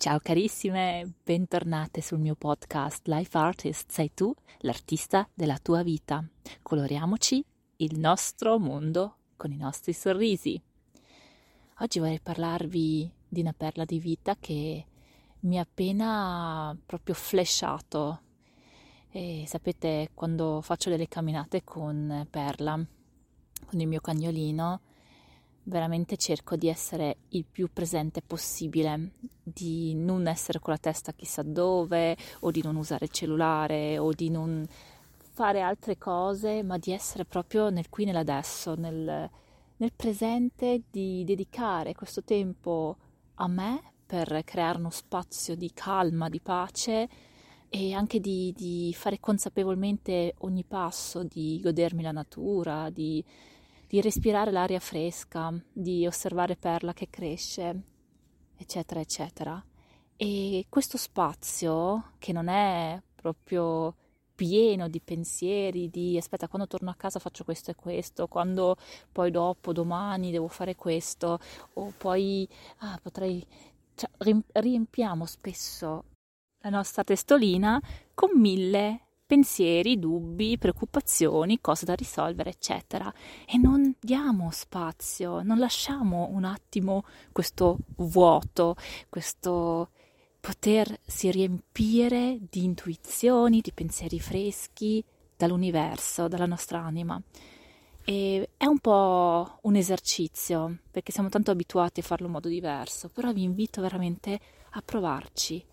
Ciao carissime, bentornate sul mio podcast Life Artist. Sei tu l'artista della tua vita. Coloriamoci il nostro mondo con i nostri sorrisi. Oggi vorrei parlarvi di una perla di vita che mi ha appena proprio flashato. E sapete, quando faccio delle camminate con Perla, con il mio cagnolino, veramente cerco di essere il più presente possibile, di non essere con la testa chissà dove, o di non usare il cellulare, o di non fare altre cose, ma di essere proprio nel qui e nell'adesso, nel, nel presente, di dedicare questo tempo a me per creare uno spazio di calma, di pace e anche di, di fare consapevolmente ogni passo, di godermi la natura, di di respirare l'aria fresca, di osservare Perla che cresce, eccetera, eccetera. E questo spazio, che non è proprio pieno di pensieri, di aspetta, quando torno a casa faccio questo e questo, quando poi dopo, domani devo fare questo, o poi ah, potrei... Cioè, riempiamo spesso la nostra testolina con mille pensieri, dubbi, preoccupazioni, cose da risolvere, eccetera. E non diamo spazio, non lasciamo un attimo questo vuoto, questo potersi riempire di intuizioni, di pensieri freschi dall'universo, dalla nostra anima. E è un po' un esercizio, perché siamo tanto abituati a farlo in modo diverso, però vi invito veramente a provarci,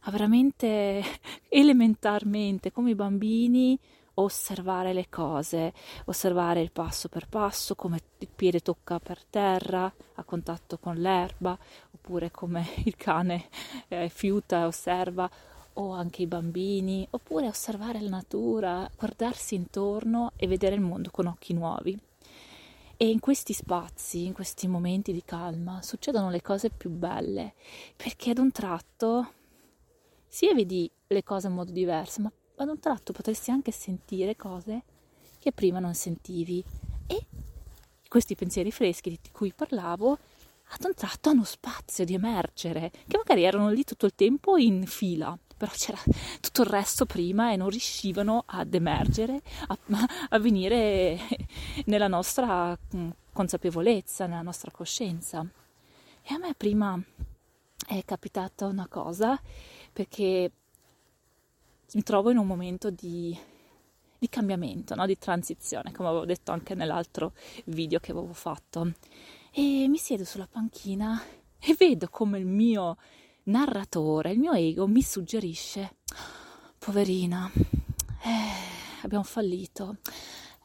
a veramente elementarmente, come i bambini, osservare le cose, osservare il passo per passo, come il piede tocca per terra a contatto con l'erba, oppure come il cane eh, fiuta e osserva, o anche i bambini, oppure osservare la natura, guardarsi intorno e vedere il mondo con occhi nuovi. E in questi spazi, in questi momenti di calma, succedono le cose più belle, perché ad un tratto sia vedi le cose in modo diverso, ma ad un tratto potresti anche sentire cose che prima non sentivi. E questi pensieri freschi di cui parlavo, ad un tratto hanno spazio di emergere, che magari erano lì tutto il tempo in fila, però c'era tutto il resto prima e non riuscivano ad emergere, a, a venire nella nostra mm, consapevolezza, nella nostra coscienza. E a me prima è capitata una cosa perché mi trovo in un momento di, di cambiamento, no? di transizione, come avevo detto anche nell'altro video che avevo fatto. E mi siedo sulla panchina e vedo come il mio narratore, il mio ego mi suggerisce, poverina, eh, abbiamo fallito,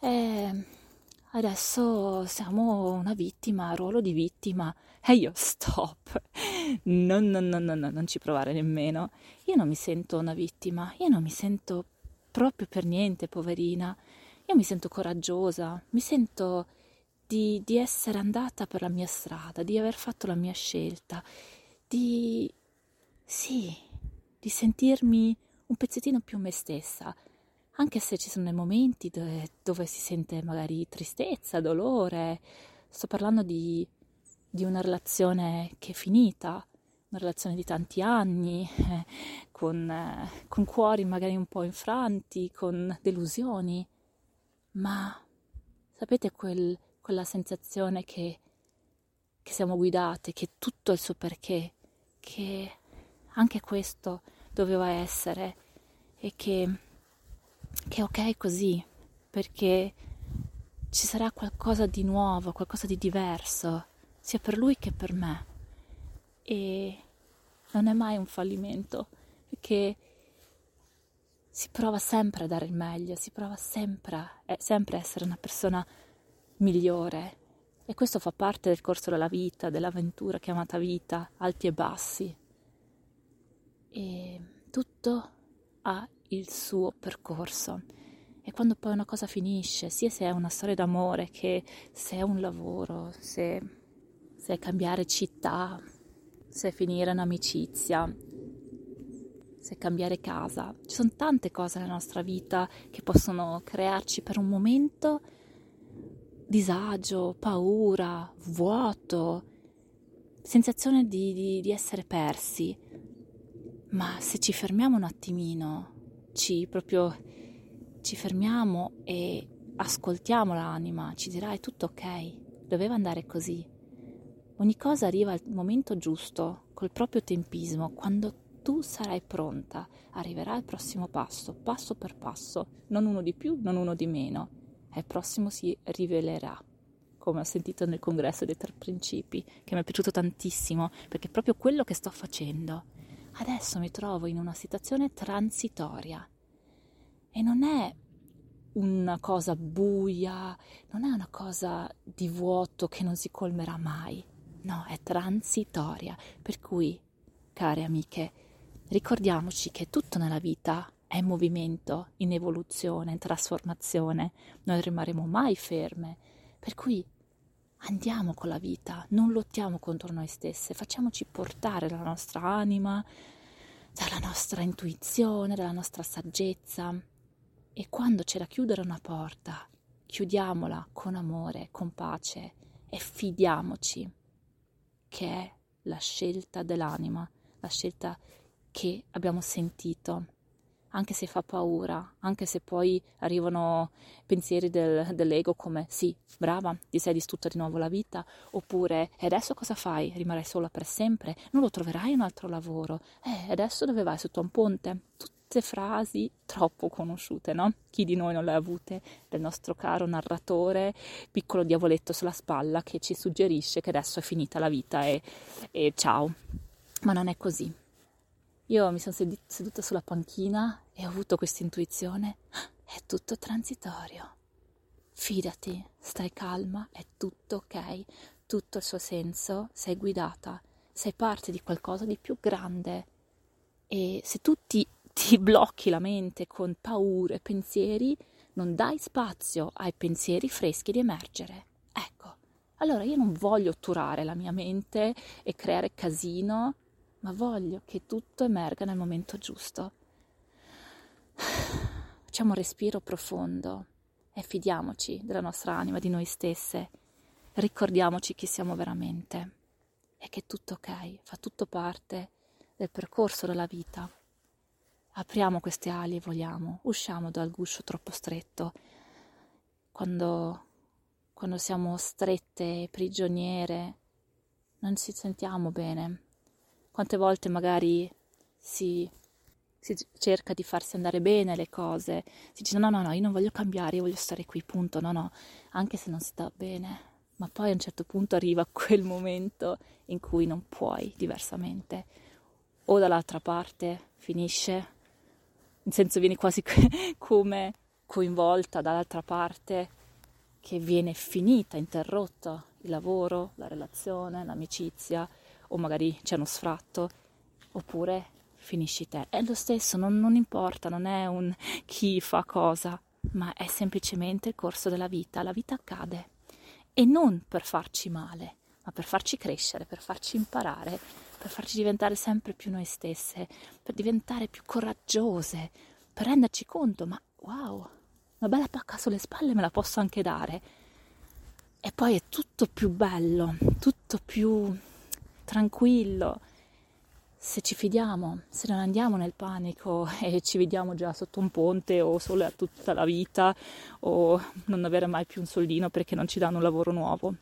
eh, adesso siamo una vittima, ruolo di vittima. E io stop, no, no, no, no, no, non ci provare nemmeno. Io non mi sento una vittima, io non mi sento proprio per niente poverina. Io mi sento coraggiosa, mi sento di, di essere andata per la mia strada, di aver fatto la mia scelta, di... sì, di sentirmi un pezzettino più me stessa, anche se ci sono momenti dove, dove si sente magari tristezza, dolore. Sto parlando di, di una relazione che è finita, una relazione di tanti anni, eh, con, eh, con cuori magari un po' infranti, con delusioni. ma sapete quel, quella sensazione che, che siamo guidate, che tutto il suo perché, che anche questo doveva essere e che, che è ok così, perché ci sarà qualcosa di nuovo, qualcosa di diverso, sia per lui che per me. E non è mai un fallimento, perché si prova sempre a dare il meglio, si prova sempre, eh, sempre a essere una persona migliore. E questo fa parte del corso della vita, dell'avventura chiamata vita, alti e bassi. E tutto ha il suo percorso. E quando poi una cosa finisce, sia se è una storia d'amore che se è un lavoro, se, se è cambiare città, se è finire un'amicizia, se cambiare casa. Ci sono tante cose nella nostra vita che possono crearci per un momento disagio, paura, vuoto, sensazione di, di, di essere persi. Ma se ci fermiamo un attimino, ci proprio ci fermiamo e ascoltiamo l'anima, ci dirà è tutto ok, doveva andare così. Ogni cosa arriva al momento giusto, col proprio tempismo, quando tu sarai pronta, arriverà al prossimo passo, passo per passo, non uno di più, non uno di meno, e il prossimo si rivelerà, come ho sentito nel congresso dei tre principi, che mi è piaciuto tantissimo, perché è proprio quello che sto facendo. Adesso mi trovo in una situazione transitoria e non è una cosa buia, non è una cosa di vuoto che non si colmerà mai. No, è transitoria, per cui, care amiche, Ricordiamoci che tutto nella vita è in movimento, in evoluzione, in trasformazione. Noi rimarremo mai ferme. Per cui andiamo con la vita, non lottiamo contro noi stesse, facciamoci portare dalla nostra anima, dalla nostra intuizione, dalla nostra saggezza. E quando c'è da chiudere una porta, chiudiamola con amore, con pace e fidiamoci che è la scelta dell'anima, la scelta che abbiamo sentito, anche se fa paura, anche se poi arrivano pensieri del, dell'ego come sì, brava, ti sei distrutta di nuovo la vita, oppure e adesso cosa fai? Rimarrai sola per sempre? Non lo troverai un altro lavoro? Eh, adesso dove vai? Sotto un ponte? Tutte frasi troppo conosciute, no? Chi di noi non le ha avute? Del nostro caro narratore, piccolo diavoletto sulla spalla che ci suggerisce che adesso è finita la vita e, e ciao. Ma non è così io mi sono seduta sulla panchina e ho avuto questa intuizione. È tutto transitorio. Fidati, stai calma, è tutto ok, tutto il suo senso, sei guidata, sei parte di qualcosa di più grande. E se tu ti, ti blocchi la mente con paure, pensieri, non dai spazio ai pensieri freschi di emergere. Ecco, allora io non voglio otturare la mia mente e creare casino ma voglio che tutto emerga nel momento giusto. Facciamo un respiro profondo e fidiamoci della nostra anima, di noi stesse. Ricordiamoci chi siamo veramente e che tutto ok, fa tutto parte del percorso della vita. Apriamo queste ali e voliamo, usciamo dal guscio troppo stretto. Quando, quando siamo strette prigioniere, non ci sentiamo bene, quante volte magari si, si, cerca di farsi andare bene le cose, si dice no, no, no, io non voglio cambiare, io voglio stare qui, punto, no, no, anche se non si sta bene, ma poi a un certo punto arriva quel momento in cui non puoi diversamente, o dall'altra parte finisce, in senso vieni quasi come coinvolta dall'altra parte che viene finita, interrotto il lavoro, la relazione, l'amicizia, o magari c'è uno sfratto, oppure finisci te. È lo stesso, non, non importa, non è un chi fa cosa, ma è semplicemente il corso della vita. La vita accade e non per farci male, ma per farci crescere, per farci imparare, per farci diventare sempre più noi stesse, per diventare più coraggiose, per renderci conto, ma wow, una bella pacca sulle spalle me la posso anche dare. E poi è tutto più bello, tutto più tranquillo, se ci fidiamo, se non andiamo nel panico e ci vediamo già sotto un ponte o solo tutta la vita o non avere mai più un soldino perché non ci danno un lavoro nuovo.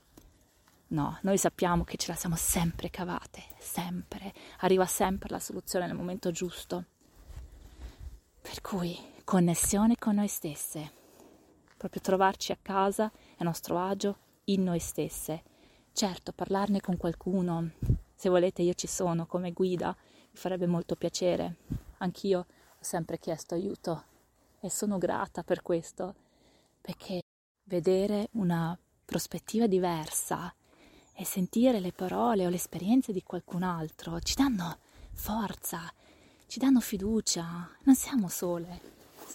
No, noi sappiamo che ce la siamo sempre cavate, sempre, arriva sempre la soluzione nel momento giusto. Per cui connessione con noi stesse, proprio trovarci a casa, a nostro agio, in noi stesse. Certo, parlarne con qualcuno, se volete io ci sono come guida, mi farebbe molto piacere. Anch'io ho sempre chiesto aiuto e sono grata per questo, perché vedere una prospettiva diversa e sentire le parole o le esperienze di qualcun altro ci danno forza, ci danno fiducia, non siamo sole,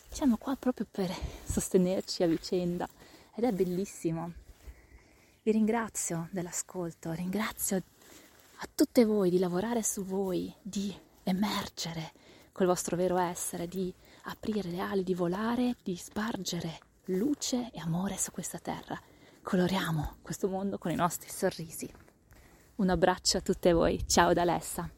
siamo qua proprio per sostenerci a vicenda ed è bellissimo. Vi ringrazio dell'ascolto, ringrazio a tutte voi di lavorare su voi, di emergere col vostro vero essere, di aprire le ali, di volare, di spargere luce e amore su questa terra. Coloriamo questo mondo con i nostri sorrisi. Un abbraccio a tutte voi, ciao da Alessa.